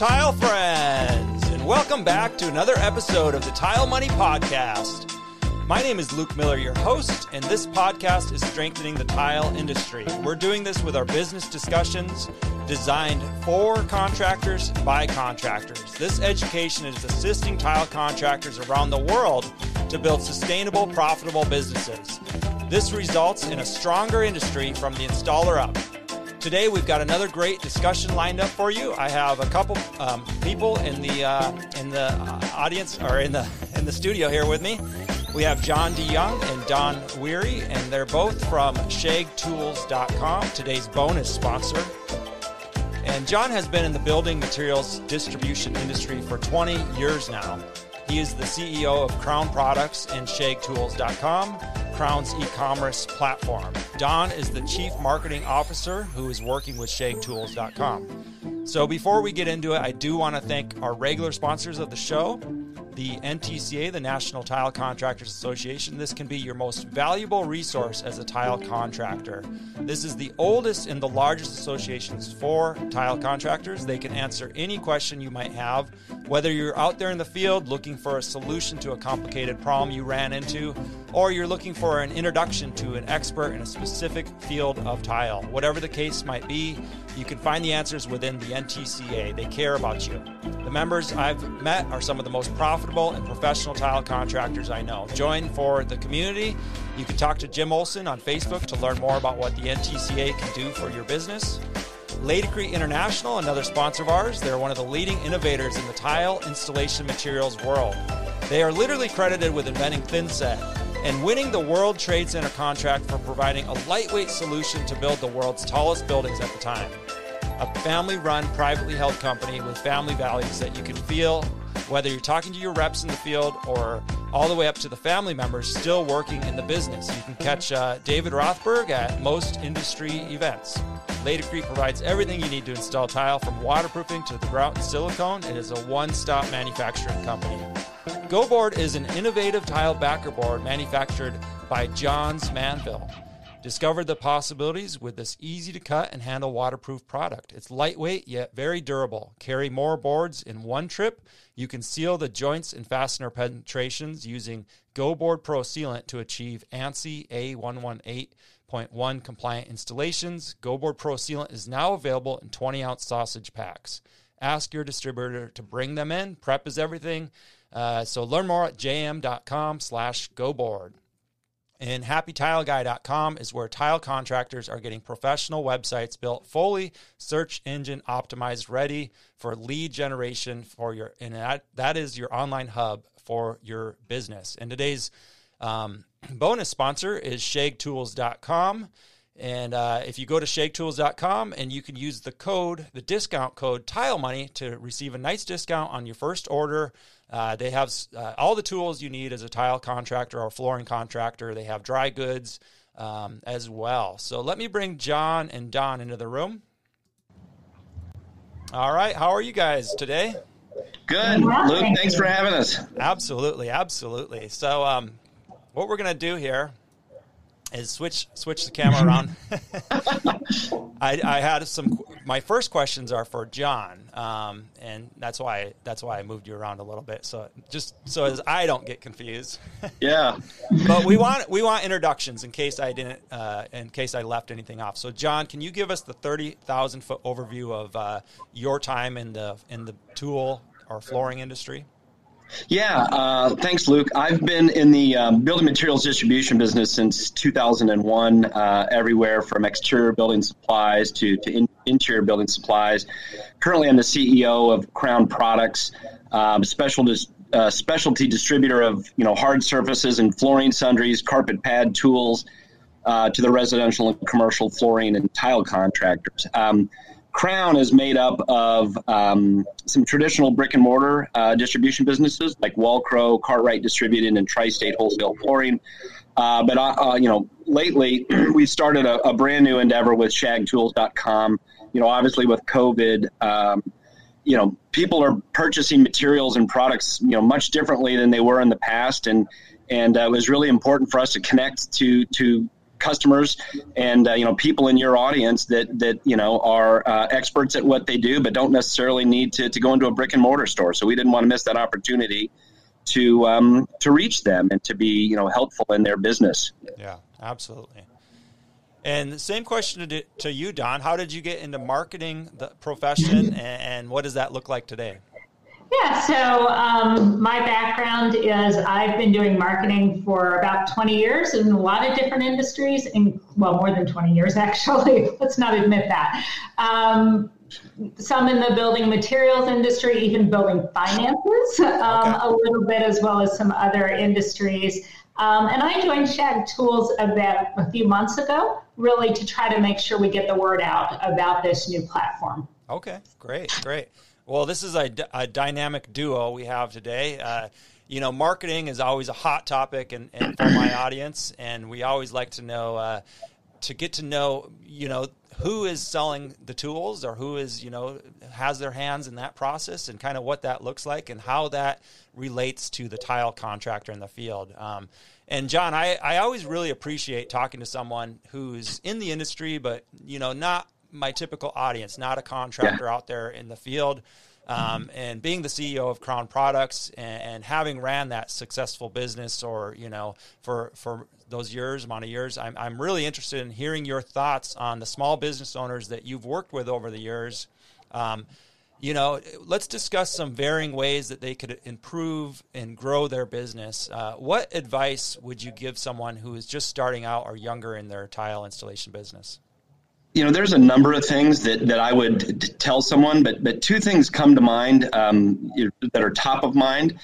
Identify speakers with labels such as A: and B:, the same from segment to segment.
A: tile friends, and welcome back to another episode of the Tile Money Podcast. My name is Luke Miller, your host, and this podcast is strengthening the tile industry. We're doing this with our business discussions designed for contractors by contractors. This education is assisting tile contractors around the world to build sustainable, profitable businesses. This results in a stronger industry from the installer up. Today we've got another great discussion lined up for you. I have a couple um, people in the uh, in the uh, audience or in the in the studio here with me. We have John DeYoung and Don Weary, and they're both from ShagTools.com, today's bonus sponsor. And John has been in the building materials distribution industry for 20 years now. He is the CEO of Crown Products and ShagTools.com, Crown's e commerce platform. Don is the Chief Marketing Officer who is working with ShagTools.com. So before we get into it, I do want to thank our regular sponsors of the show the NTCA, the National Tile Contractors Association. This can be your most valuable resource as a tile contractor. This is the oldest and the largest associations for tile contractors. They can answer any question you might have, whether you're out there in the field looking for a solution to a complicated problem you ran into, or you're looking for an introduction to an expert in a specific field of tile. Whatever the case might be, you can find the answers within the NTCA. They care about you. The members I've met are some of the most profitable and professional tile contractors I know. Join for the community. You can talk to Jim Olson on Facebook to learn more about what the NTCA can do for your business. Laticrete International, another sponsor of ours, they're one of the leading innovators in the tile installation materials world. They are literally credited with inventing thinset and winning the World Trade Center contract for providing a lightweight solution to build the world's tallest buildings at the time. A family run, privately held company with family values that you can feel whether you're talking to your reps in the field or all the way up to the family members still working in the business. You can catch uh, David Rothberg at most industry events. Laticrete provides everything you need to install tile from waterproofing to the grout and silicone. It is a one stop manufacturing company. GoBoard is an innovative tile backer board manufactured by Johns Manville. Discovered the possibilities with this easy to cut and handle waterproof product. It's lightweight yet very durable. Carry more boards in one trip. You can seal the joints and fastener penetrations using GoBoard Pro Sealant to achieve ANSI A118.1 compliant installations. GoBoard Pro Sealant is now available in 20 ounce sausage packs. Ask your distributor to bring them in. Prep is everything. Uh, so learn more at jm.com slash GoBoard. And happytileguy.com is where tile contractors are getting professional websites built fully search engine optimized ready for lead generation for your and that, that is your online hub for your business. And today's um, bonus sponsor is shagtools.com. And uh, if you go to shagtools.com and you can use the code, the discount code Tile Money to receive a nice discount on your first order. Uh, they have uh, all the tools you need as a tile contractor or flooring contractor. They have dry goods um, as well. So let me bring John and Don into the room. All right, how are you guys today?
B: Good, Luke. Thanks for having us.
A: Absolutely, absolutely. So, um, what we're gonna do here is switch switch the camera around. I, I, had some. My first questions are for John, um, and that's why that's why I moved you around a little bit. So just so as I don't get confused.
B: Yeah.
A: but we want we want introductions in case I didn't uh, in case I left anything off. So John, can you give us the thirty thousand foot overview of uh, your time in the in the tool or flooring industry?
B: Yeah, uh, thanks, Luke. I've been in the um, building materials distribution business since 2001, uh, everywhere from exterior building supplies to, to in, interior building supplies. Currently, I'm the CEO of Crown Products, um, special dis, uh, specialty distributor of you know hard surfaces and flooring sundries, carpet pad tools uh, to the residential and commercial flooring and tile contractors. Um, Crown is made up of um, some traditional brick and mortar uh, distribution businesses like Wallcrow, Cartwright Distributed, and Tri-State Wholesale Flooring. Uh, but uh, uh you know, lately we've started a, a, brand new endeavor with ShagTools.com. You know, obviously with COVID, um, you know, people are purchasing materials and products, you know, much differently than they were in the past, and and uh, it was really important for us to connect to to customers and uh, you know people in your audience that that you know are uh, experts at what they do, but don't necessarily need to, to go into a brick and mortar store. So we didn't want to miss that opportunity to um, to reach them and to be you know helpful in their business.
A: Yeah, absolutely. And the same question to, to you, Don. How did you get into marketing the profession, and, and what does that look like today?
C: Yeah, so um, my background is I've been doing marketing for about 20 years in a lot of different industries, in, well, more than 20 years actually. Let's not admit that. Um, some in the building materials industry, even building finances, um, okay. a little bit, as well as some other industries. Um, and I joined Shag Tools about a few months ago, really to try to make sure we get the word out about this new platform.
A: Okay, great, great. Well, this is a, a dynamic duo we have today. Uh, you know, marketing is always a hot topic and, and for my audience, and we always like to know uh, to get to know, you know, who is selling the tools or who is, you know, has their hands in that process and kind of what that looks like and how that relates to the tile contractor in the field. Um, and John, I, I always really appreciate talking to someone who's in the industry, but you know, not my typical audience, not a contractor yeah. out there in the field. Um, and being the CEO of Crown Products and, and, having ran that successful business, or you know, for for those years, amount of years, I'm I'm really interested in hearing your thoughts on the small business owners that you've worked with over the years. Um, you know, let's discuss some varying ways that they could improve and grow their business. Uh, what advice would you give someone who is just starting out or younger in their tile installation business?
B: You know, there's a number of things that, that I would tell someone, but but two things come to mind um, that are top of mind,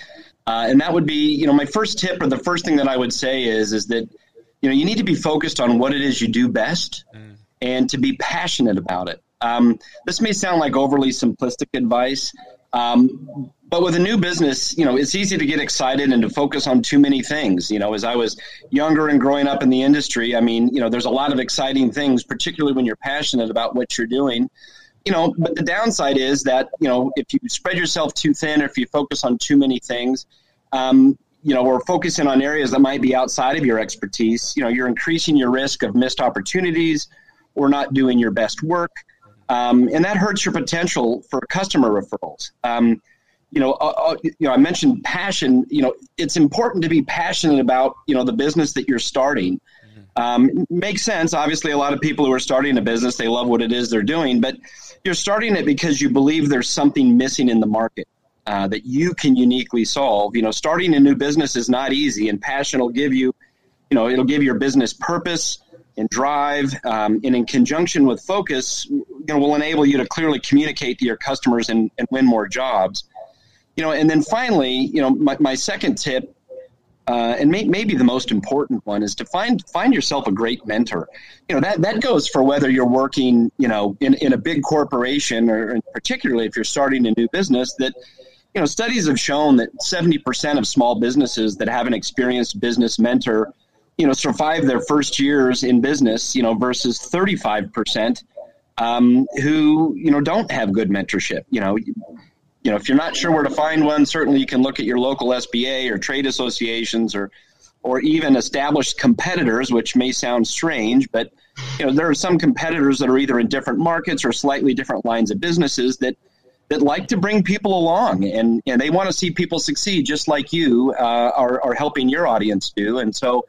B: uh, and that would be, you know, my first tip or the first thing that I would say is is that, you know, you need to be focused on what it is you do best, mm. and to be passionate about it. Um, this may sound like overly simplistic advice, um, but with a new business, you know, it's easy to get excited and to focus on too many things. You know, as I was younger and growing up in the industry, I mean, you know, there's a lot of exciting things, particularly when you're passionate about what you're doing. You know, but the downside is that, you know, if you spread yourself too thin or if you focus on too many things, um, you know, or focusing on areas that might be outside of your expertise, you know, you're increasing your risk of missed opportunities or not doing your best work. Um, and that hurts your potential for customer referrals. Um, you know, uh, uh, you know, I mentioned passion. You know, it's important to be passionate about you know the business that you're starting. Mm-hmm. Um, makes sense. Obviously, a lot of people who are starting a business they love what it is they're doing, but you're starting it because you believe there's something missing in the market uh, that you can uniquely solve. You know, starting a new business is not easy, and passion will give you, you know, it'll give your business purpose and drive, um, and in conjunction with focus, you know, will enable you to clearly communicate to your customers and, and win more jobs you know, and then finally, you know, my, my second tip, uh, and may, maybe the most important one is to find find yourself a great mentor. You know that that goes for whether you're working, you know, in, in a big corporation or particularly if you're starting a new business. That you know, studies have shown that 70% of small businesses that have an experienced business mentor, you know, survive their first years in business. You know, versus 35% um, who you know don't have good mentorship. You know you know, if you're not sure where to find one, certainly you can look at your local SBA or trade associations or or even established competitors, which may sound strange, but you know, there are some competitors that are either in different markets or slightly different lines of businesses that that like to bring people along and, and they want to see people succeed just like you uh, are, are helping your audience do. And so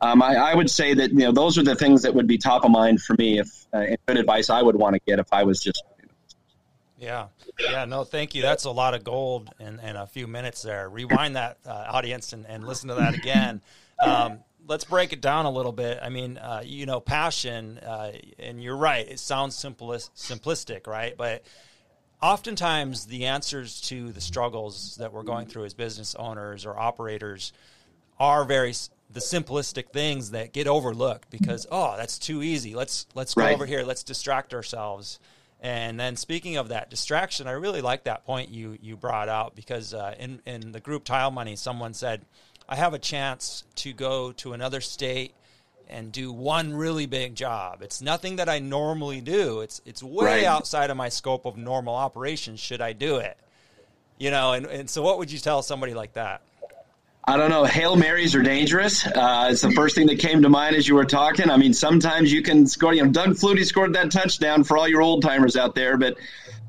B: um, I, I, would say that you know those are the things that would be top of mind for me if uh, good advice I would want to get if I was just
A: yeah. Yeah. No, thank you. That's a lot of gold in, in a few minutes there. Rewind that uh, audience and, and listen to that again. Um, let's break it down a little bit. I mean, uh, you know, passion, uh, and you're right. It sounds simplest, simplistic, right? But oftentimes the answers to the struggles that we're going through as business owners or operators are very the simplistic things that get overlooked because oh that's too easy let's let's go right. over here let's distract ourselves and then speaking of that distraction, I really like that point you you brought out because uh, in in the group Tile Money, someone said, "I have a chance to go to another state and do one really big job. It's nothing that I normally do. It's it's way right. outside of my scope of normal operations. Should I do it? You know, and, and so what would you tell somebody like that?
B: I don't know. Hail Marys are dangerous. Uh, it's the first thing that came to mind as you were talking. I mean, sometimes you can score. You know, Doug Flutie scored that touchdown for all your old timers out there, but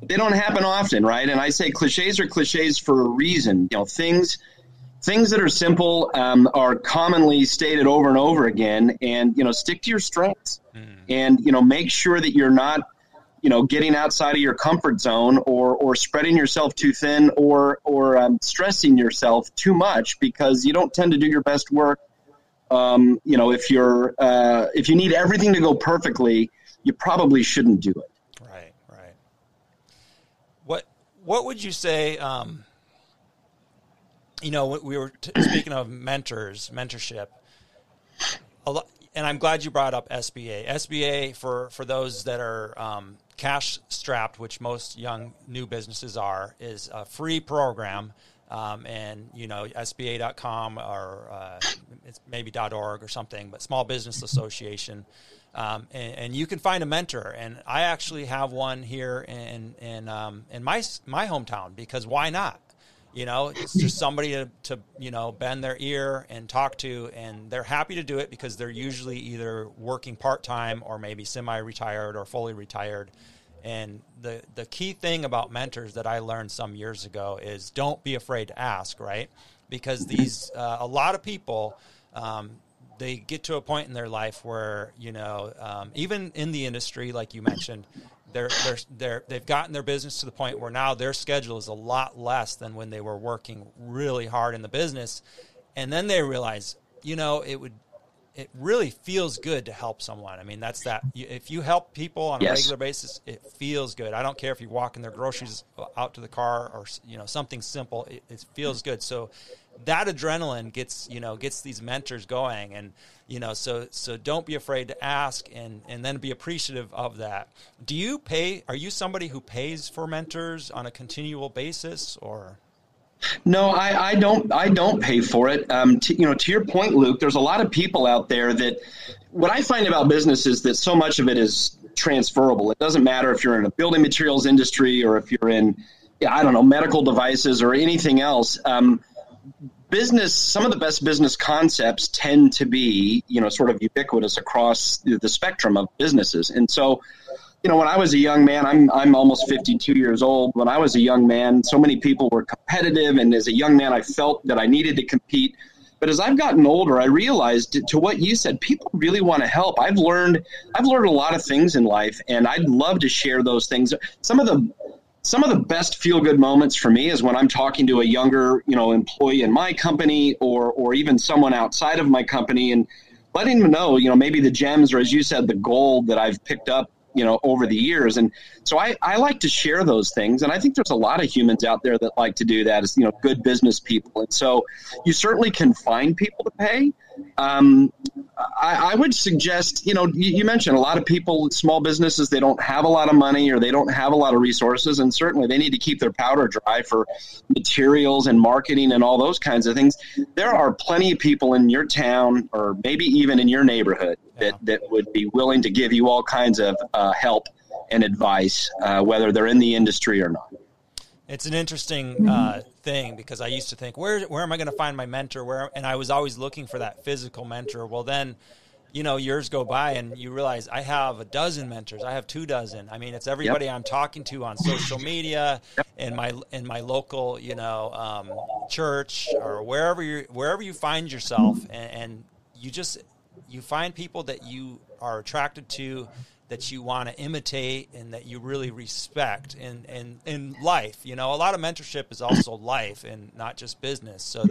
B: they don't happen often, right? And I say cliches are cliches for a reason. You know, things things that are simple um, are commonly stated over and over again. And you know, stick to your strengths, mm. and you know, make sure that you're not you know getting outside of your comfort zone or or spreading yourself too thin or or um, stressing yourself too much because you don't tend to do your best work. Um, you know if you're uh, if you need everything to go perfectly you probably shouldn't do it.
A: Right right. What what would you say um, you know we were t- speaking of mentors mentorship a lot and I'm glad you brought up SBA. SBA for for those that are um, cash strapped, which most young new businesses are, is a free program. Um, and you know SBA.com or uh, it's maybe .org or something, but Small Business Association, um, and, and, you can find a mentor. And I actually have one here in in um, in my my hometown because why not? You know, it's just somebody to, to, you know, bend their ear and talk to, and they're happy to do it because they're usually either working part time or maybe semi retired or fully retired. And the, the key thing about mentors that I learned some years ago is don't be afraid to ask, right? Because these, uh, a lot of people, um, they get to a point in their life where, you know, um, even in the industry, like you mentioned, they're they're they're they've gotten their business to the point where now their schedule is a lot less than when they were working really hard in the business and then they realize you know it would it really feels good to help someone. I mean, that's that. If you help people on a yes. regular basis, it feels good. I don't care if you're walking their groceries out to the car or you know something simple. It, it feels good. So that adrenaline gets you know gets these mentors going, and you know so so don't be afraid to ask, and and then be appreciative of that. Do you pay? Are you somebody who pays for mentors on a continual basis, or?
B: No, I, I don't. I don't pay for it. Um, to, you know, to your point, Luke, there's a lot of people out there that. What I find about business is that so much of it is transferable. It doesn't matter if you're in a building materials industry or if you're in, I don't know, medical devices or anything else. Um, business. Some of the best business concepts tend to be, you know, sort of ubiquitous across the spectrum of businesses, and so you know, when I was a young man, I'm I'm almost 52 years old. When I was a young man, so many people were competitive, and as a young man, I felt that I needed to compete. But as I've gotten older, I realized to what you said, people really want to help. I've learned I've learned a lot of things in life, and I'd love to share those things. Some of the some of the best feel good moments for me is when I'm talking to a younger, you know, employee in my company or or even someone outside of my company and letting them know, you know, maybe the gems or as you said, the gold that I've picked up you know over the years. And so I, I like to share those things. And i think there's a lot of humans out there that like to do that as you know good business people. And so you certainly can find people to pay um, I, I, would suggest you know you, you, mentioned a lot of people small businesses they don't have a lot of money or they don't have a lot of resources and certainly they need to keep their powder dry for materials and marketing and all those kinds of things there are plenty of people in your town or maybe even in your neighborhood that, that would be willing to give you all kinds of uh, help and advice, uh, whether they're in the industry or not.
A: It's an interesting uh, thing because I used to think, where where am I going to find my mentor? Where and I was always looking for that physical mentor. Well, then, you know, years go by and you realize I have a dozen mentors. I have two dozen. I mean, it's everybody yep. I'm talking to on social media, yep. in my in my local, you know, um, church or wherever you wherever you find yourself, and, and you just you find people that you are attracted to that you want to imitate and that you really respect in, in, in life. You know, a lot of mentorship is also life and not just business. So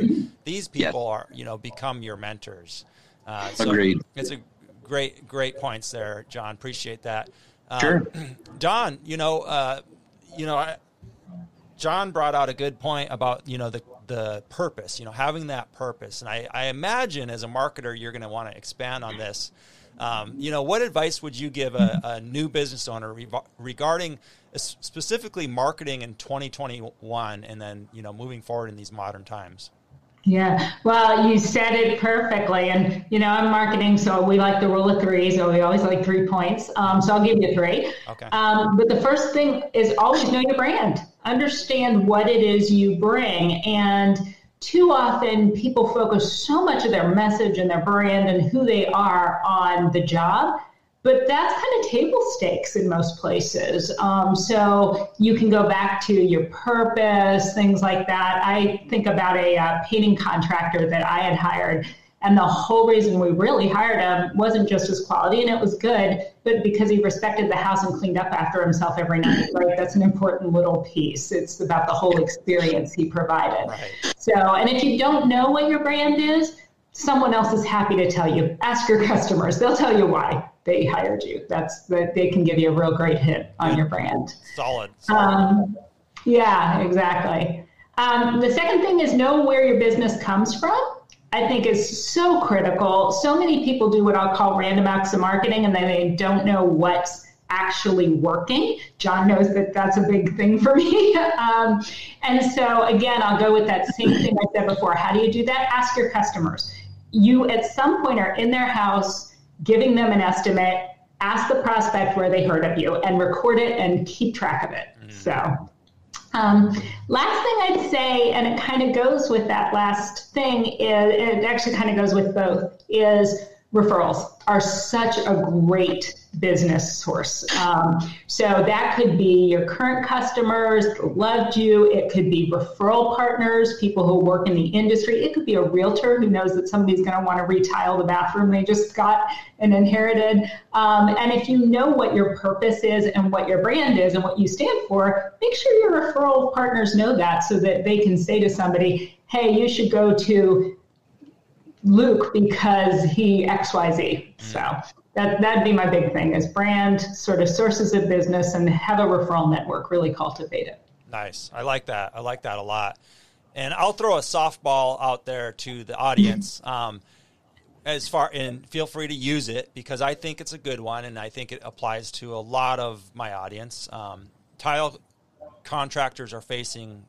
A: these people are, you know, become your mentors.
B: Uh, so Agreed.
A: It's a great, great points there, John. Appreciate that.
B: Um, sure.
A: Don, you know, uh, you know, I, John brought out a good point about you know the the purpose, you know, having that purpose, and I, I imagine as a marketer you're going to want to expand on this. Um, you know, what advice would you give a, a new business owner re- regarding specifically marketing in 2021, and then you know moving forward in these modern times?
C: Yeah, well, you said it perfectly. And, you know, I'm marketing, so we like the rule of three. So we always like three points. Um, so I'll give you three.
A: Okay.
C: Um, but the first thing is always know your brand, understand what it is you bring. And too often people focus so much of their message and their brand and who they are on the job but that's kind of table stakes in most places. Um, so you can go back to your purpose, things like that. I think about a uh, painting contractor that I had hired, and the whole reason we really hired him wasn't just his quality, and it was good, but because he respected the house and cleaned up after himself every night. Right, that's an important little piece. It's about the whole experience he provided. Right. So, and if you don't know what your brand is, someone else is happy to tell you. Ask your customers; they'll tell you why they hired you. That's that they can give you a real great hit on your brand.
A: Solid. solid.
C: Um, yeah, exactly. Um, the second thing is know where your business comes from. I think is so critical. So many people do what I'll call random acts of marketing, and then they don't know what's actually working. John knows that that's a big thing for me. um, and so, again, I'll go with that same thing I said before. How do you do that? Ask your customers. You, at some point, are in their house giving them an estimate, ask the prospect where they heard of you, and record it and keep track of it. Mm. So, um, last thing I'd say, and it kind of goes with that last thing, is it actually kind of goes with both, is referrals are such a great business source. Um, so that could be your current customers loved you. It could be referral partners, people who work in the industry. It could be a realtor who knows that somebody's going to want to retile the bathroom they just got and inherited. Um, and if you know what your purpose is and what your brand is and what you stand for, make sure your referral partners know that so that they can say to somebody, hey, you should go to Luke because he XYZ. So that that'd be my big thing is brand, sort of sources of business and have a referral network, really cultivate it.
A: Nice. I like that. I like that a lot. And I'll throw a softball out there to the audience. Um, as far and feel free to use it because I think it's a good one and I think it applies to a lot of my audience. Um, tile contractors are facing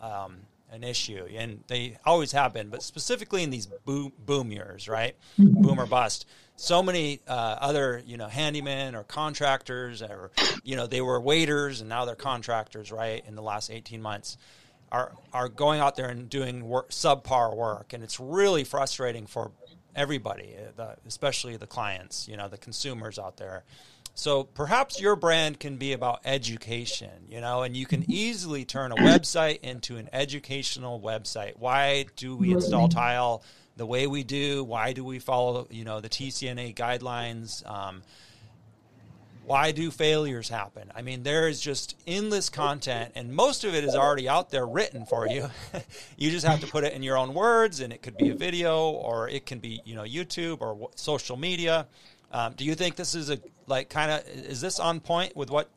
A: um, an issue, and they always have been, but specifically in these boom, boom years, right? Mm-hmm. Boom or bust. So many uh, other, you know, handymen or contractors, or you know, they were waiters and now they're contractors, right? In the last eighteen months, are are going out there and doing work, subpar work, and it's really frustrating for everybody, uh, the, especially the clients, you know, the consumers out there. So perhaps your brand can be about education, you know, and you can easily turn a website into an educational website. Why do we install tile the way we do? Why do we follow, you know, the TCNA guidelines? Um, why do failures happen? I mean, there is just endless content, and most of it is already out there written for you. you just have to put it in your own words, and it could be a video, or it can be, you know, YouTube or social media. Um, do you think this is a like kind of is this on point with what?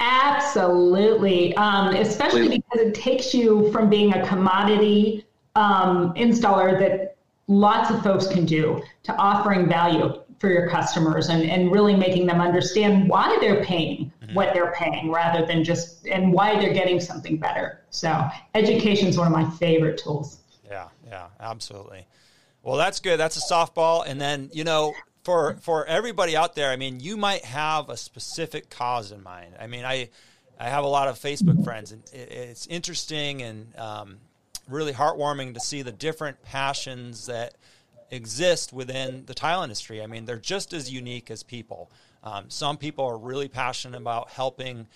C: Absolutely, um, especially because it takes you from being a commodity um, installer that lots of folks can do to offering value for your customers and, and really making them understand why they're paying mm-hmm. what they're paying rather than just and why they're getting something better. So education is one of my favorite tools.
A: Yeah, yeah, absolutely. Well, that's good. That's a softball. And then, you know, for for everybody out there, I mean, you might have a specific cause in mind. I mean, I I have a lot of Facebook friends, and it, it's interesting and um, really heartwarming to see the different passions that exist within the tile industry. I mean, they're just as unique as people. Um, some people are really passionate about helping,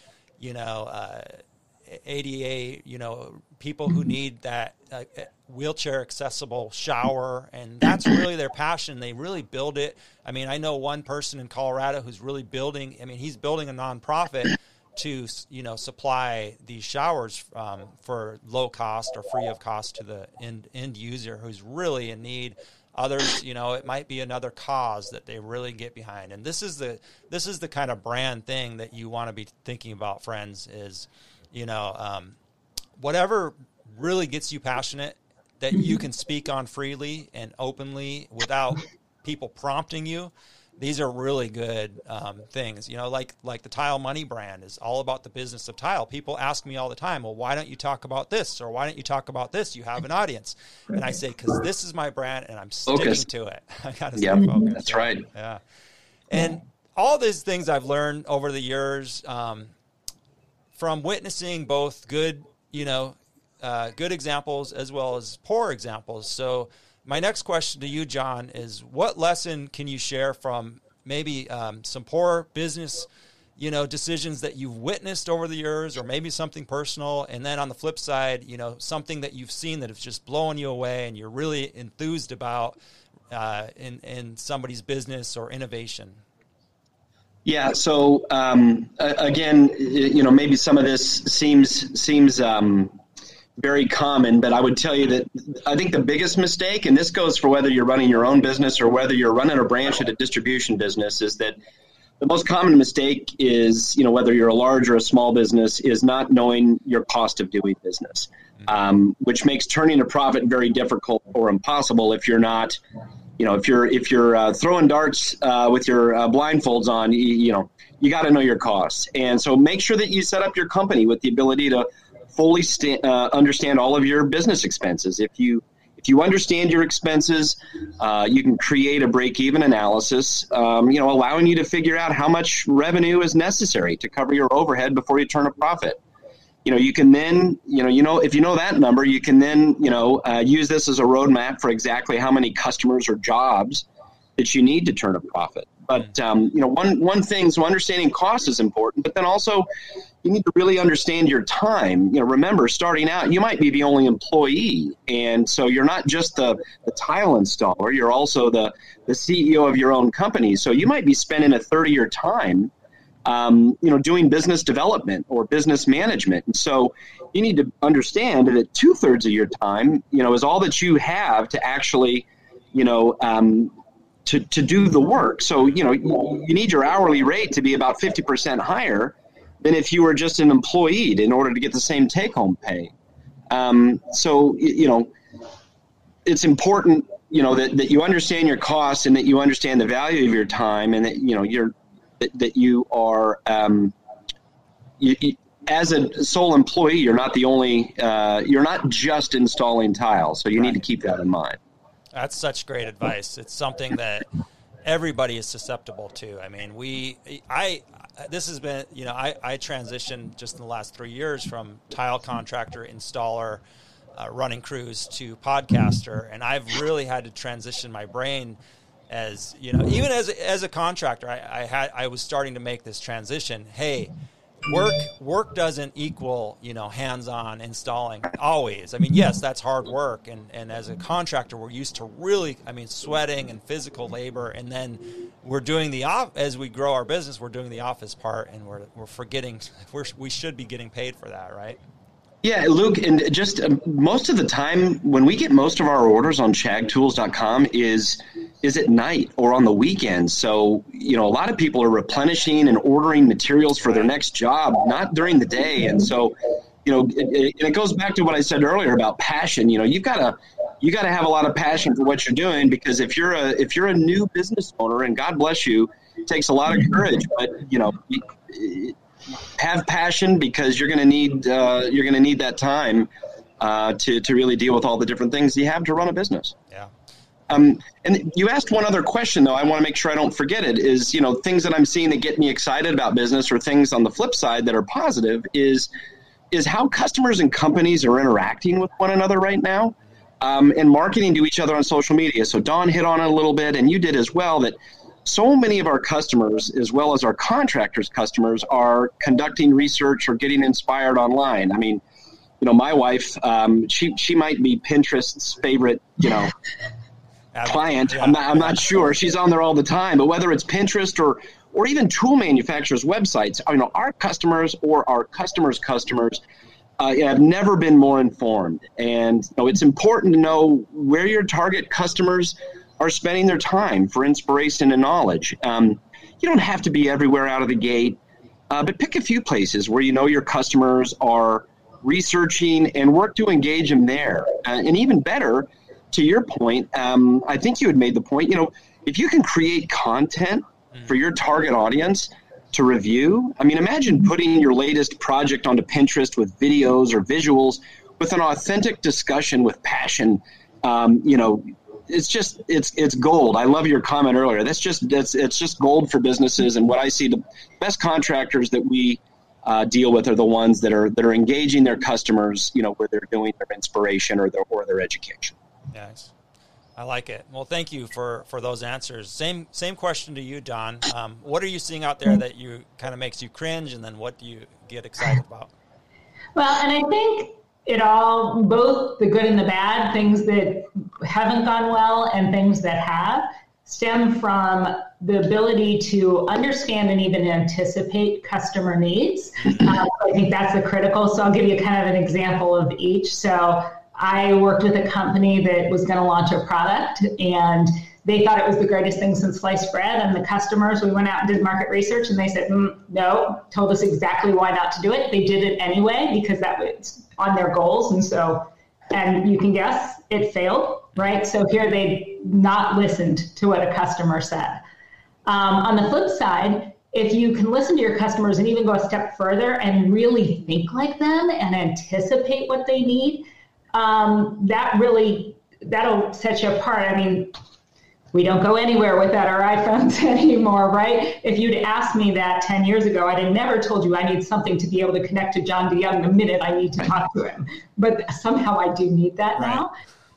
A: you know. Uh, ADA, you know, people who need that uh, wheelchair accessible shower, and that's really their passion. They really build it. I mean, I know one person in Colorado who's really building. I mean, he's building a nonprofit to you know supply these showers um, for low cost or free of cost to the end end user who's really in need. Others, you know, it might be another cause that they really get behind, and this is the this is the kind of brand thing that you want to be thinking about, friends. Is you know, um, whatever really gets you passionate that you can speak on freely and openly without people prompting you these are really good um, things. You know like like the tile money brand is all about the business of tile. People ask me all the time well why don't you talk about this? Or why don't you talk about this? You have an audience. And i say because this is my brand and i'm sticking to it. I gotta
B: stay yep, focused. that's right.
A: Yeah. And all these things i've learned over the years um, from witnessing both good you know uh, good examples as well as poor examples. So, my next question to you, John, is what lesson can you share from maybe um, some poor business, you know, decisions that you've witnessed over the years, or maybe something personal, and then on the flip side, you know, something that you've seen that has just blown you away and you're really enthused about uh, in in somebody's business or innovation.
B: Yeah. So um, again, you know, maybe some of this seems seems um, very common, but I would tell you that I think the biggest mistake, and this goes for whether you're running your own business or whether you're running a branch at a distribution business, is that the most common mistake is, you know, whether you're a large or a small business, is not knowing your cost of doing business, um, which makes turning a profit very difficult or impossible if you're not you know, if you're if you're uh, throwing darts uh, with your uh, blindfolds on, you, you know, you got to know your costs, and so make sure that you set up your company with the ability to fully sta- uh, understand all of your business expenses. If you if you understand your expenses, uh, you can create a break-even analysis, um, you know, allowing you to figure out how much revenue is necessary to cover your overhead before you turn a profit you know you can then you know you know if you know that number you can then you know uh, use this as a roadmap for exactly how many customers or jobs that you need to turn a profit. But mm. um, you know one one thing so understanding cost is important but then also you need to really understand your time. You know remember starting out you might be the only employee and so you're not just the, the tile installer you're also the the ceo of your own company. So you might be spending a third of your time um, you know, doing business development or business management. And so you need to understand that two thirds of your time, you know, is all that you have to actually, you know, um, to, to do the work. So, you know, you need your hourly rate to be about 50% higher than if you were just an employee in order to get the same take home pay. Um, so, you know, it's important, you know, that, that you understand your costs and that you understand the value of your time and that, you know, you're, that, that you are um, you, you, as a sole employee you're not the only uh, you're not just installing tiles so you right. need to keep that in mind.
A: That's such great advice. It's something that everybody is susceptible to. I mean we i this has been you know i, I transitioned just in the last three years from tile contractor installer uh, running crews to podcaster and i've really had to transition my brain as you know, even as as a contractor, I, I had I was starting to make this transition. Hey, work work doesn't equal you know hands-on installing always. I mean yes that's hard work. And and as a contractor we're used to really i mean sweating and physical labor. And then we're doing the off as we grow our business we're doing the office part and we're we're forgetting we're, we should be getting paid for that right
B: yeah, Luke, and just uh, most of the time when we get most of our orders on shagtools.com is is at night or on the weekends. So, you know, a lot of people are replenishing and ordering materials for their next job, not during the day. And so, you know, it, it, it goes back to what I said earlier about passion. You know, you've got to you got to have a lot of passion for what you're doing because if you're a if you're a new business owner and God bless you, it takes a lot of courage, but you know, have passion because you're going to need uh, you're going to need that time uh, to to really deal with all the different things you have to run a business.
A: Yeah.
B: Um, and you asked one other question though. I want to make sure I don't forget it. Is you know things that I'm seeing that get me excited about business, or things on the flip side that are positive is is how customers and companies are interacting with one another right now, um, and marketing to each other on social media. So Don hit on it a little bit, and you did as well. That so many of our customers, as well as our contractors' customers, are conducting research or getting inspired online. I mean, you know, my wife, um, she she might be Pinterest's favorite, you know, client. I'm not I'm not sure. She's on there all the time, but whether it's Pinterest or or even tool manufacturers' websites, you know, our customers or our customers' customers. Uh, have never been more informed, and you know, it's important to know where your target customers are spending their time for inspiration and knowledge. Um, you don't have to be everywhere out of the gate, uh, but pick a few places where you know your customers are researching and work to engage them there. Uh, and even better, to your point, um, I think you had made the point, you know, if you can create content mm. for your target audience to review, I mean, imagine putting your latest project onto Pinterest with videos or visuals with an authentic discussion with passion. Um, you know, it's just it's it's gold. I love your comment earlier. That's just that's it's just gold for businesses. And what I see the best contractors that we uh, deal with are the ones that are that are engaging their customers, you know, where they're doing their inspiration or their or their education.
A: Nice. I like it. Well, thank you for for those answers. Same same question to you, Don. Um, what are you seeing out there that you kind of makes you cringe, and then what do you get excited about?
C: Well, and I think it all, both the good and the bad, things that haven't gone well and things that have, stem from the ability to understand and even anticipate customer needs. Uh, I think that's the critical. So I'll give you kind of an example of each. So I worked with a company that was going to launch a product and they thought it was the greatest thing since sliced bread. And the customers, we went out and did market research and they said, mm, no, told us exactly why not to do it. They did it anyway because that was on their goals. And so, and you can guess it failed, right? So here they not listened to what a customer said. Um, on the flip side, if you can listen to your customers and even go a step further and really think like them and anticipate what they need, um, that really that'll set you apart. I mean, we don't go anywhere without our iPhones anymore, right? If you'd asked me that 10 years ago, I'd have never told you I need something to be able to connect to John DeYoung the minute I need to talk to him. But somehow I do need that right. now.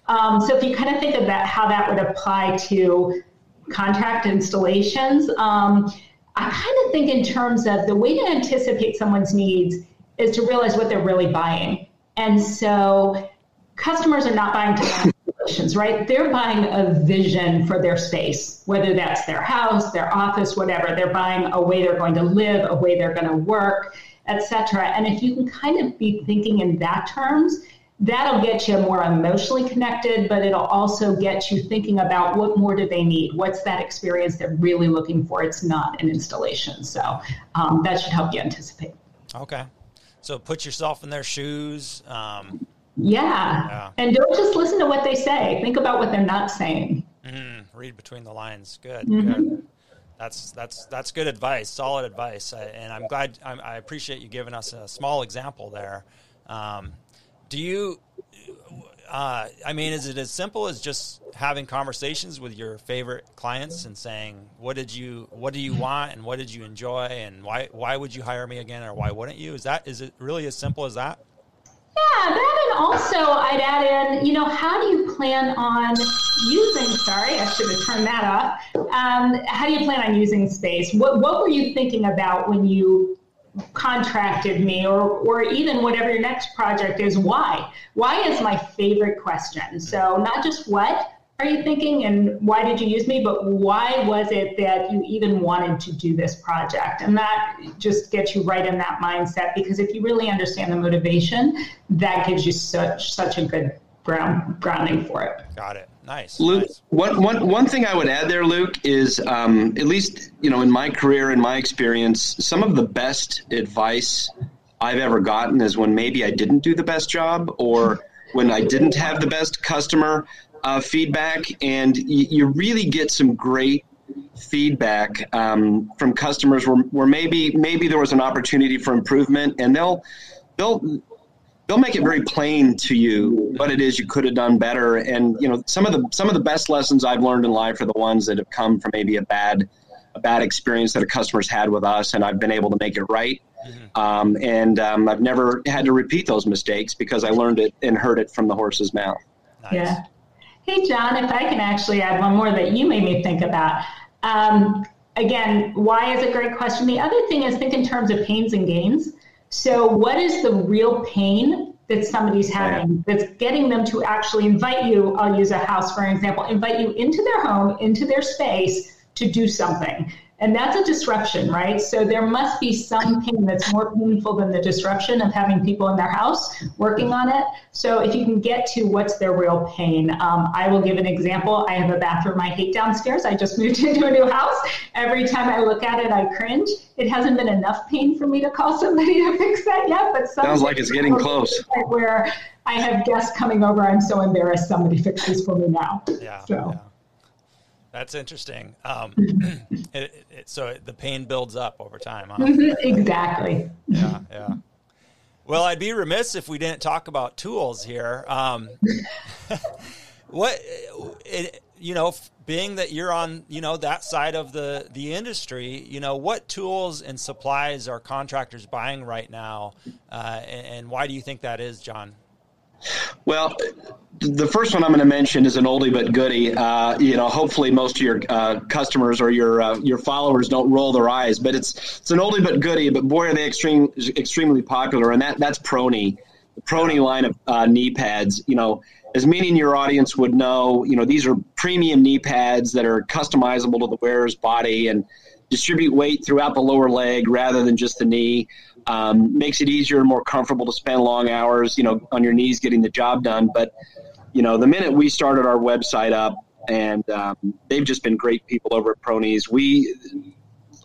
C: Um, so if you kind of think of that, how that would apply to contract installations, um, I kind of think in terms of the way to anticipate someone's needs is to realize what they're really buying. And so customers are not buying right? They're buying a vision for their space, whether that's their house, their office, whatever. They're buying a way they're going to live, a way they're going to work, etc. And if you can kind of be thinking in that terms, that'll get you more emotionally connected, but it'll also get you thinking about what more do they need? What's that experience they're really looking for? It's not an installation. So um, that should help you anticipate.
A: Okay. So put yourself in their shoes. Um,
C: yeah. yeah. And don't just listen to what they say. Think about what they're not saying.
A: Mm-hmm. Read between the lines. Good. Mm-hmm. Good. That's that's that's good advice. Solid advice. I, and I'm glad. I'm, i appreciate you giving us a small example there. Um, do you? Uh, I mean, is it as simple as just having conversations with your favorite clients and saying, "What did you? What do you want? And what did you enjoy? And why? Why would you hire me again? Or why wouldn't you?" Is that? Is it really as simple as that?
C: Yeah, that and also I'd add in, you know, how do you plan on using, sorry, I should have turned that off. Um, how do you plan on using space? What, what were you thinking about when you contracted me or, or even whatever your next project is? Why? Why is my favorite question. So not just what, are you thinking and why did you use me? But why was it that you even wanted to do this project? And that just gets you right in that mindset because if you really understand the motivation that gives you such such a good ground grounding for it.
A: Got it. Nice
B: luke
A: nice.
B: One, one, one thing i would add there luke is um, at least you know in my career in my experience some of the best advice i've ever gotten is when maybe i didn't do the best job or when i didn't have the best customer uh, feedback, and y- you really get some great feedback um, from customers where, where maybe maybe there was an opportunity for improvement, and they'll they'll they'll make it very plain to you what it is you could have done better. And you know some of the some of the best lessons I've learned in life are the ones that have come from maybe a bad a bad experience that a customer's had with us, and I've been able to make it right. Mm-hmm. Um, and um, I've never had to repeat those mistakes because I learned it and heard it from the horse's mouth.
C: Nice. Yeah. Hey, John, if I can actually add one more that you made me think about. Um, again, why is a great question. The other thing is think in terms of pains and gains. So, what is the real pain that somebody's having that's getting them to actually invite you? I'll use a house for an example, invite you into their home, into their space to do something. And that's a disruption, right? So there must be some pain that's more painful than the disruption of having people in their house working on it. So if you can get to what's their real pain, um, I will give an example. I have a bathroom I hate downstairs. I just moved into a new house. Every time I look at it, I cringe. It hasn't been enough pain for me to call somebody to fix that yet, but
B: sounds like it's getting close.
C: Where I have guests coming over, I'm so embarrassed. Somebody fix this for me now.
A: Yeah. So. Yeah. That's interesting. Um, it, it, so the pain builds up over time. Huh?
C: exactly.
A: Yeah, yeah. Well, I'd be remiss if we didn't talk about tools here. Um, what you know, being that you're on, you know, that side of the the industry, you know, what tools and supplies are contractors buying right now, uh, and, and why do you think that is, John?
B: Well, the first one I'm going to mention is an oldie but goodie. Uh, you know, hopefully most of your uh, customers or your uh, your followers don't roll their eyes, but it's it's an oldie but goodie. But boy, are they extreme, extremely popular, and that that's ProKnee, the ProKnee line of uh, knee pads. You know, as many in your audience would know, you know these are premium knee pads that are customizable to the wearer's body and distribute weight throughout the lower leg rather than just the knee. Um, makes it easier and more comfortable to spend long hours, you know, on your knees getting the job done. But you know, the minute we started our website up, and um, they've just been great people over at ProKnees. We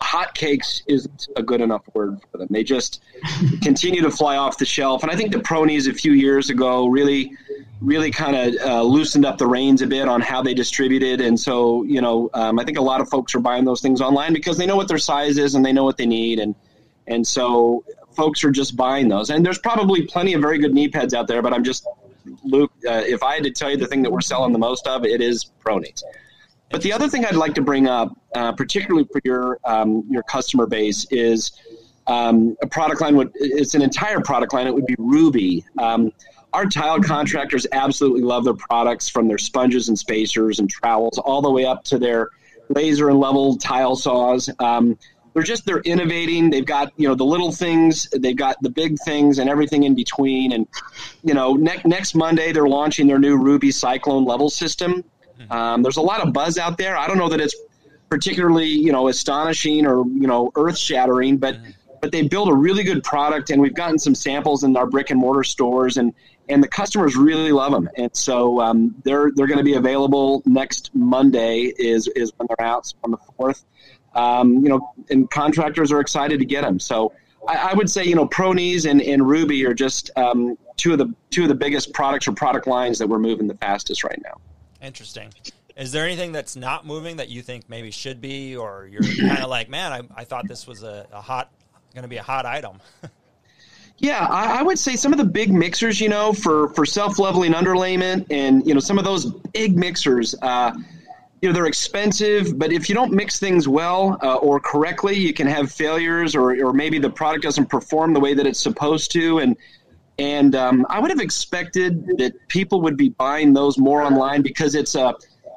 B: hotcakes isn't a good enough word for them. They just continue to fly off the shelf, and I think the ProKnees a few years ago really, really kind of uh, loosened up the reins a bit on how they distributed. And so, you know, um, I think a lot of folks are buying those things online because they know what their size is and they know what they need, and and so folks are just buying those. And there's probably plenty of very good knee pads out there, but I'm just Luke, uh, if I had to tell you the thing that we're selling the most of, it is ProKnees. But the other thing I'd like to bring up, uh, particularly for your um, your customer base, is um, a product line. Would it's an entire product line. It would be Rubi. Um, our tile contractors absolutely love their products, from their sponges and spacers and trowels, all the way up to their laser and level tile saws. Um, they're just they're innovating. They've got you know the little things, they've got the big things, and everything in between. And you know ne- next Monday they're launching their new Rubi Cyclone level system. Hmm. Um, there's a lot of buzz out there. I don't know that it's particularly you know astonishing or you know earth shattering, but hmm. but they build a really good product, and we've gotten some samples in our brick and mortar stores, and and the customers really love them. And so um, they're they're going to be available next Monday is is when they're out so on the fourth um, you know, and contractors are excited to get them. So I, I would say, you know, ProKnees and, and Rubi are just um, two of the two of the biggest products or product lines that we're moving the fastest right now.
A: Interesting. Is there anything that's not moving that you think maybe should be, or you're kind of like, man, I, I thought this was a, a hot, going to be a hot item?
B: Yeah, I, I, would say some of the big mixers, you know, for for self leveling underlayment, and you know, some of those big mixers. Uh, you know they're expensive but if you don't mix things well uh, or correctly you can have failures or, or maybe the product doesn't perform the way that it's supposed to. And and um, i would have expected that people would be buying those more online because it's a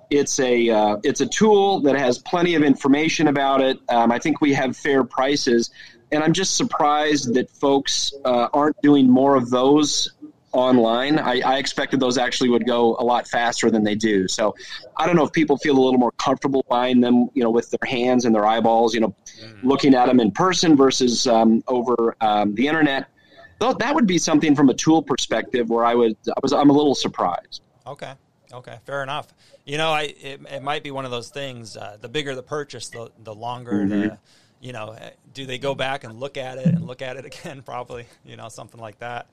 B: it's a uh, it's a tool that has plenty of information about it. Um, i think we have fair prices. And i'm just surprised that folks uh, aren't doing more of those online. I, I, expected those actually would go a lot faster than they do. So I don't know if people feel a little more comfortable buying them, you know, with their hands and their eyeballs, you know, mm-hmm. looking at them in person versus um, over um, the internet. Though that would be something from a tool perspective where I would I was I'm a little surprised.
A: Okay. Okay, fair enough. You know, I it, it might be one of those things. Uh, the bigger the purchase, the the longer mm-hmm. the you know, do they go back and look at it and look at it again? Probably, you know, something like that.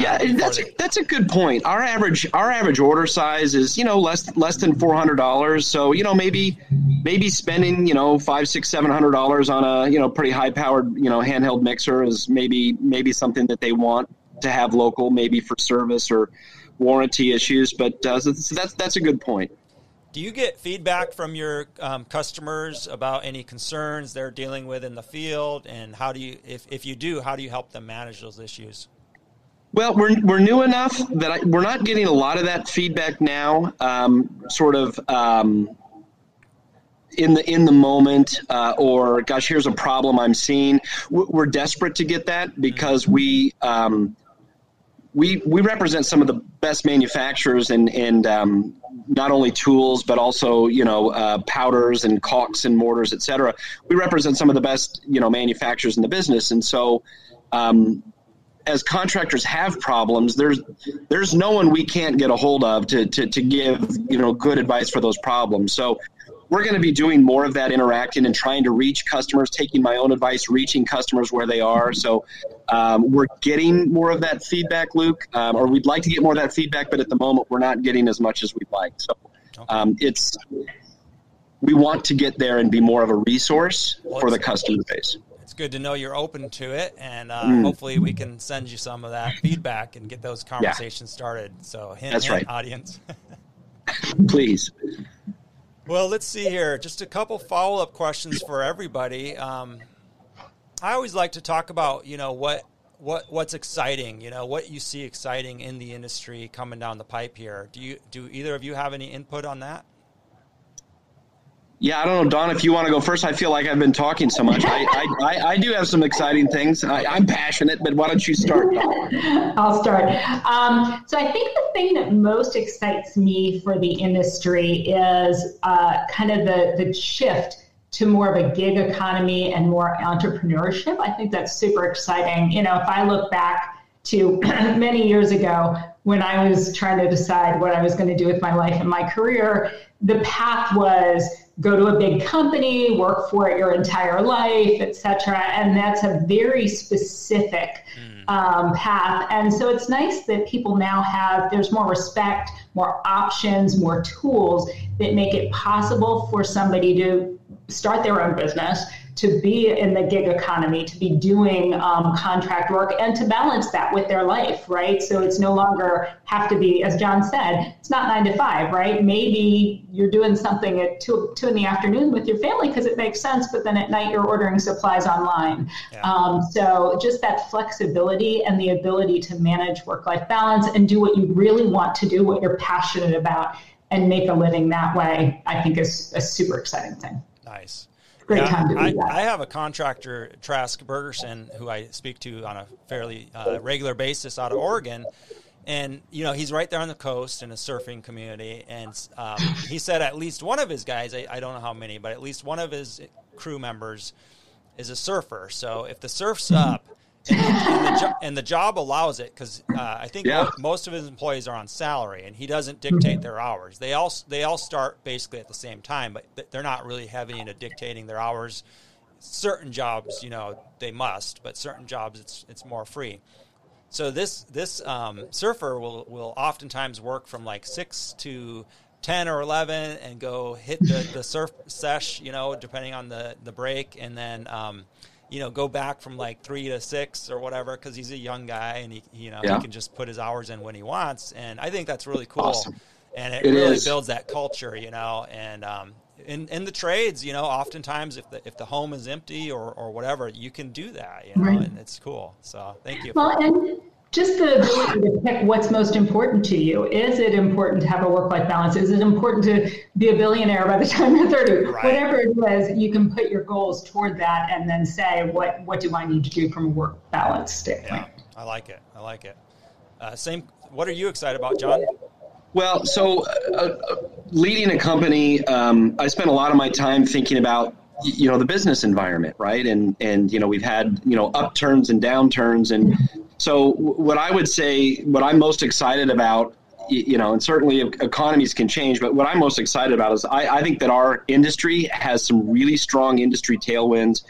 B: Yeah, uh, that's a, that's a good point. Our average our average order size is you know less less than four hundred dollars. So you know maybe maybe spending you know five six seven hundred dollars on a you know pretty high powered you know handheld mixer is maybe maybe something that they want to have local, maybe for service or warranty issues. But uh, so that's that's a good point.
A: Do you get feedback from your um, customers about any concerns they're dealing with in the field, and how do you, if, if you do, how do you help them manage those issues?
B: Well, we're, we're new enough that I, we're not getting a lot of that feedback now. Um, sort of um, in the in the moment, uh, or gosh, here's a problem I'm seeing. We're desperate to get that because we um, we we represent some of the best manufacturers and and um, not only tools but also you know uh, powders and caulks and mortars, et cetera. We represent some of the best you know manufacturers in the business, and so. Um, as contractors have problems, there's there's no one we can't get a hold of to, to, to give you know good advice for those problems. So we're going to be doing more of that interacting and trying to reach customers, taking my own advice, reaching customers where they are. So um, we're getting more of that feedback, Luke, um, or we'd like to get more of that feedback, but at the moment we're not getting as much as we'd like. So um, it's we want to get there and be more of a resource for the customer base
A: it's good to know you're open to it, and uh, mm. hopefully we can send you some of that feedback and get those conversations yeah. started. So, hint,
B: that's
A: hint,
B: right,
A: audience.
B: Please.
A: Well, let's see here. Just a couple follow up questions for everybody. Um, I always like to talk about, you know, what what what's exciting, you know, what you see exciting in the industry coming down the pipe here. Do you do either of you have any input on that?
B: Yeah, I don't know, Don, if you want to go first. I feel like I've been talking so much. I, I, I, I do have some exciting things. I, am passionate, but why don't you start?
C: I'll start. Um, so I think the thing that most excites me for the industry is uh, kind of the, the shift to more of a gig economy and more entrepreneurship. I think that's super exciting. You know, if I look back to many years ago when I was trying to decide what I was going to do with my life and my career, the path was go to a big company, work for it your entire life, etc. And that's a very specific mm. um, path. And so it's nice that people now have there's more respect, more options, more tools that make it possible for somebody to start their own business to be in the gig economy, to be doing um, contract work, and to balance that with their life, right? So it's no longer have to be, as John said, it's not nine to five, right? Maybe you're doing something at two, two in the afternoon with your family because it makes sense, but then at night you're ordering supplies online. Yeah. Um, so just that flexibility and the ability to manage work life balance and do what you really want to do, what you're passionate about, and make a living that way, I think is a super exciting thing.
A: Nice
C: great yeah, time to
A: I,
C: that.
A: I have a contractor, Trask Bergerson, who I speak to on a fairly uh, regular basis out of Oregon. And, you know, he's right there on the coast in a surfing community. And um, he said at least one of his guys, I, I don't know how many, but at least one of his crew members is a surfer. So if the surf's up, and, and, the, jo- and the, job allows it because uh, I think yeah. most of his employees are on salary, and he doesn't dictate their hours. They all they all start basically at the same time, but they're not really heavy into dictating their hours. Certain jobs, you know, they must, but certain jobs it's it's more free. So this this um, surfer will will oftentimes work from like six to 10 or 11 and go hit the, the surf sesh, you know, depending on the, the break. And then, um, you know, go back from like three to six or whatever because he's a young guy and he, you know, yeah. he can just put his hours in when he wants. And I think that's really cool. Awesome. And it, it really is. builds that culture, you know, and, um, in, in the trades, you know, oftentimes if the if the home is empty or, or whatever, you can do that, you know, right. and it's cool. So thank you.
C: Well, and just the ability to pick what's most important to you. Is it important to have a work life balance? Is it important to be a billionaire by the time you're 30? Right. Whatever it is, you can put your goals toward that and then say, what, what do I need to do from a work balance standpoint?
A: Yeah, I like it. I like it. Uh, same. What are you excited about, John?
B: Well, so uh, uh, leading a company, um, I spent a lot of my time thinking about you know the business environment right and and you know we've had you know upturns and downturns and so what I would say, what I'm most excited about, you know, and certainly economies can change, but what I'm most excited about is I, I think that our industry has some really strong industry tailwinds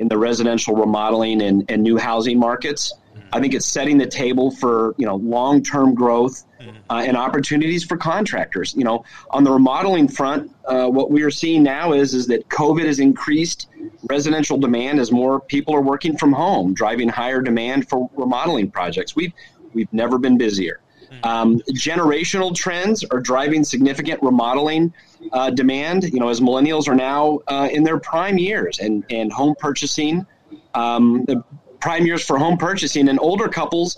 B: in the residential remodeling and, and new housing markets. I think it's setting the table for you know long term growth mm-hmm. uh, and opportunities for contractors. You know, on the remodeling front, uh, what we are seeing now is is that COVID has increased residential demand as more people are working from home, driving higher demand for remodeling projects. We've we've never been busier. Mm-hmm. Um, generational trends are driving significant remodeling uh, demand. You know, as millennials are now uh, in their prime years and and home purchasing. Um, prime years for home purchasing and older couples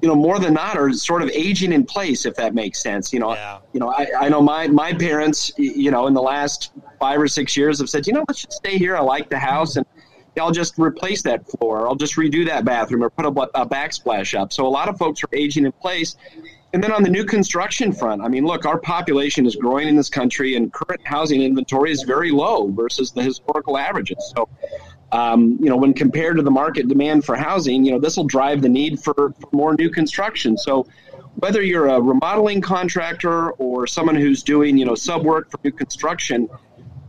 B: you know more than not are sort of aging in place if that makes sense you know yeah. you know I, I know my my parents you know in the last five or six years have said you know let's just stay here i like the house and I'll just replace that floor. I'll just redo that bathroom or put a, a backsplash up. So a lot of folks are aging in place. And then on the new construction front, I mean, look, our population is growing in this country, and current housing inventory is very low versus the historical averages. So um, you know, when compared to the market demand for housing, you know, this will drive the need for, for more new construction. So, whether you're a remodeling contractor or someone who's doing, you know, sub work for new construction,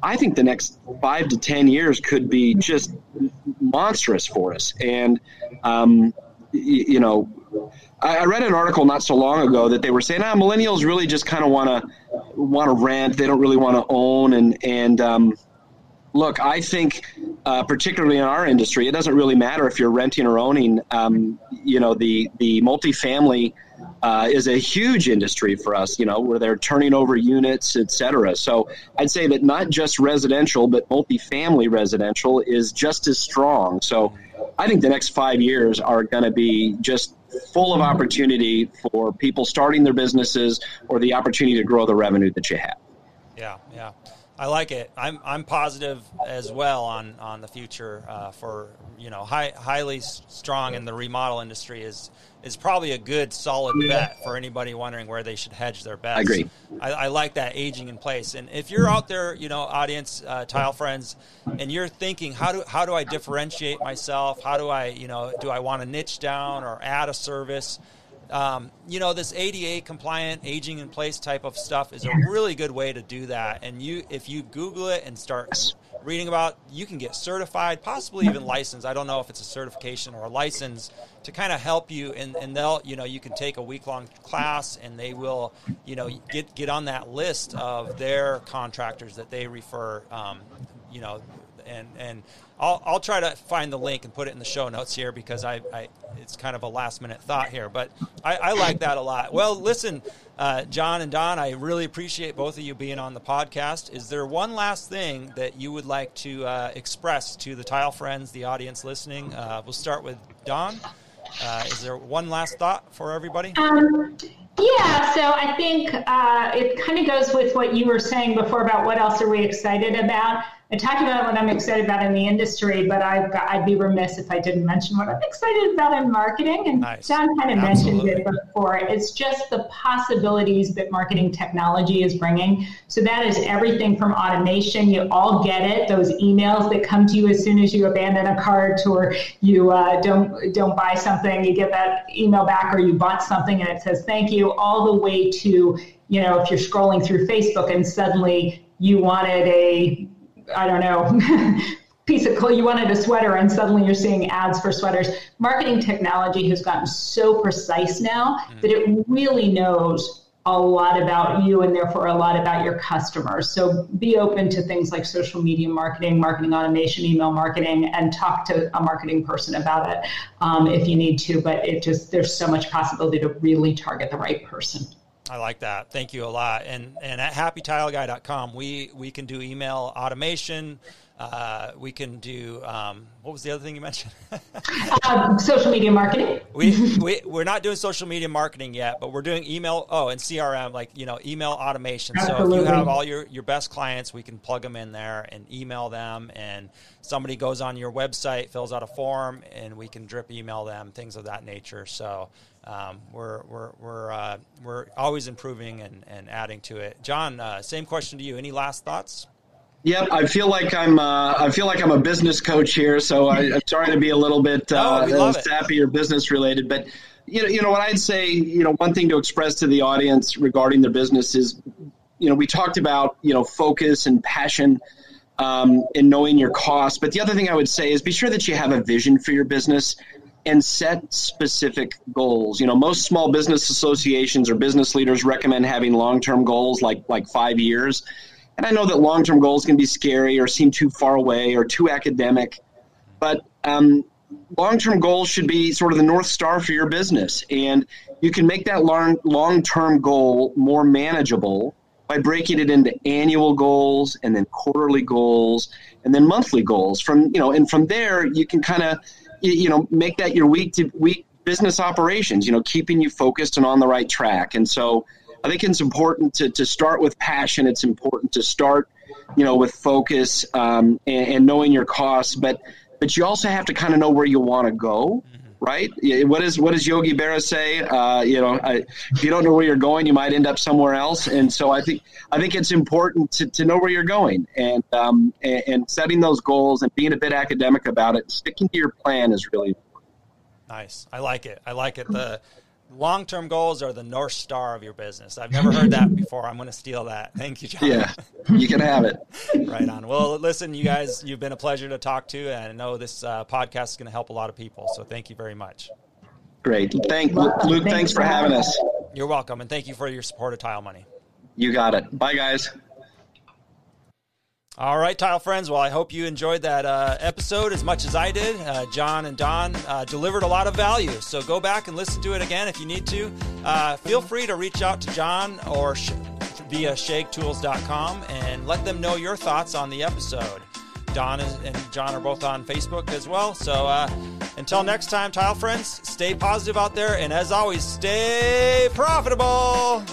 B: I think the next five to ten years could be just monstrous for us. And, um, you know, I, read an article not so long ago that they were saying, ah, millennials really just kind of want to want to rent. They don't really want to own, and and um, look, I think, uh, particularly in our industry, it doesn't really matter if you're renting or owning. Um, you know, the the multifamily uh, is a huge industry for us, you know, where they're turning over units, et cetera. So I'd say that not just residential, but multifamily residential is just as strong. So I think the next five years are going to be just full of opportunity for people starting their businesses or the opportunity to grow the revenue that you have.
A: Yeah, yeah. I like it. I'm I'm positive as well on on the future uh, for you know high, highly strong in the remodel industry is is probably a good solid bet for anybody wondering where they should hedge their bets.
B: I agree.
A: I, I like that aging in place. And if you're out there, you know, audience, uh, tile friends, and you're thinking, how do how do I differentiate myself? How do I, you know, do I want to niche down or add a service? Um, you know, this ADA compliant aging in place type of stuff is a really good way to do that. And you, if you Google it and start reading about, you can get certified, possibly even licensed. I don't know if it's a certification or a license to kind of help you. And, and they'll, you know, you can take a week long class and they will, you know, get get on that list of their contractors that they refer. Um, you know, and and I'll, I'll try to find the link and put it in the show notes here because I, I it's kind of a last minute thought here, but I, I like that a lot. Well, listen, uh, John and Don, I really appreciate both of you being on the podcast. Is there one last thing that you would like to uh, express to the tile friends, the audience listening? Uh, we'll start with Don. Uh, is there one last thought for everybody?
C: Um, yeah, so I think uh, it kind of goes with what you were saying before about what else are we excited about. I talked about what I'm excited about in the industry, but I've got, I'd be remiss if I didn't mention what I'm excited about in marketing. And nice. John kind of Absolutely. mentioned it before. It's just the possibilities that marketing technology is bringing. So that is everything from automation. You all get it. Those emails that come to you as soon as you abandon a cart or you uh, don't don't buy something, you get that email back, or you bought something and it says thank you. All the way to you know if you're scrolling through Facebook and suddenly you wanted a I don't know, piece of clothes, you wanted a sweater, and suddenly you're seeing ads for sweaters. Marketing technology has gotten so precise now mm. that it really knows a lot about you and therefore a lot about your customers. So be open to things like social media marketing, marketing automation, email marketing, and talk to a marketing person about it um, if you need to. But it just, there's so much possibility to really target the right person.
A: I like that. Thank you a lot. And and at happytileguy.com, we we can do email automation. Uh, we can do um, what was the other thing you mentioned?
C: um, social media marketing.
A: we, we we're not doing social media marketing yet, but we're doing email. Oh, and CRM, like you know, email automation. Absolutely. So if you have all your your best clients, we can plug them in there and email them. And somebody goes on your website, fills out a form, and we can drip email them, things of that nature. So um, we're we're we're uh, we're always improving and, and adding to it. John, uh, same question to you. Any last thoughts?
B: Yep, I feel like I'm. Uh, I feel like I'm a business coach here, so I, am sorry to be a little bit uh,
A: no,
B: sappy or business related. But you know, you know what I'd say. You know, one thing to express to the audience regarding their business is, you know, we talked about you know focus and passion um, and knowing your costs. But the other thing I would say is be sure that you have a vision for your business and set specific goals. You know, most small business associations or business leaders recommend having long-term goals like like 5 years. And I know that long-term goals can be scary or seem too far away or too academic, but um, long-term goals should be sort of the north star for your business and you can make that long long-term goal more manageable by breaking it into annual goals and then quarterly goals and then monthly goals from you know and from there you can kind of you know make that your week to week business operations you know keeping you focused and on the right track. And so i think it's important to, to start with passion. It's important to start you know with focus um, and, and, knowing your costs but but you also have to kind of know where you want to go right? What is what does Yogi Berra say? Uh, you know, I, if you don't know where you're going, you might end up somewhere else. And so I think I think it's important to, to know where you're going and, um, and, and setting those goals and being a bit academic about it. Sticking to your plan is really important.
A: Nice. I like it. I like it. The long term goals are the north star of your business. I've never heard that before. I'm going to steal that. Thank you, John.
B: Yeah, you can have it.
A: right on. Well, listen, you guys, you've been a pleasure to talk to, and I know this uh, podcast is going to help a lot of people. So thank you very much.
B: Great. Thank Luke. Thanks, thanks for having us.
A: You're welcome, and thank you for your support of Tile Money.
B: You got it. Bye, guys.
A: All right, tile friends. Well, I hope you enjoyed that uh, episode as much as I did. Uh, John and Don uh, delivered a lot of value. So go back and listen to it again if you need to. Uh, feel free to reach out to John or sh- via shagtools.com and let them know your thoughts on the episode. Don is, and John are both on Facebook as well. So uh, until next time, tile friends, stay positive out there. And as always, stay profitable.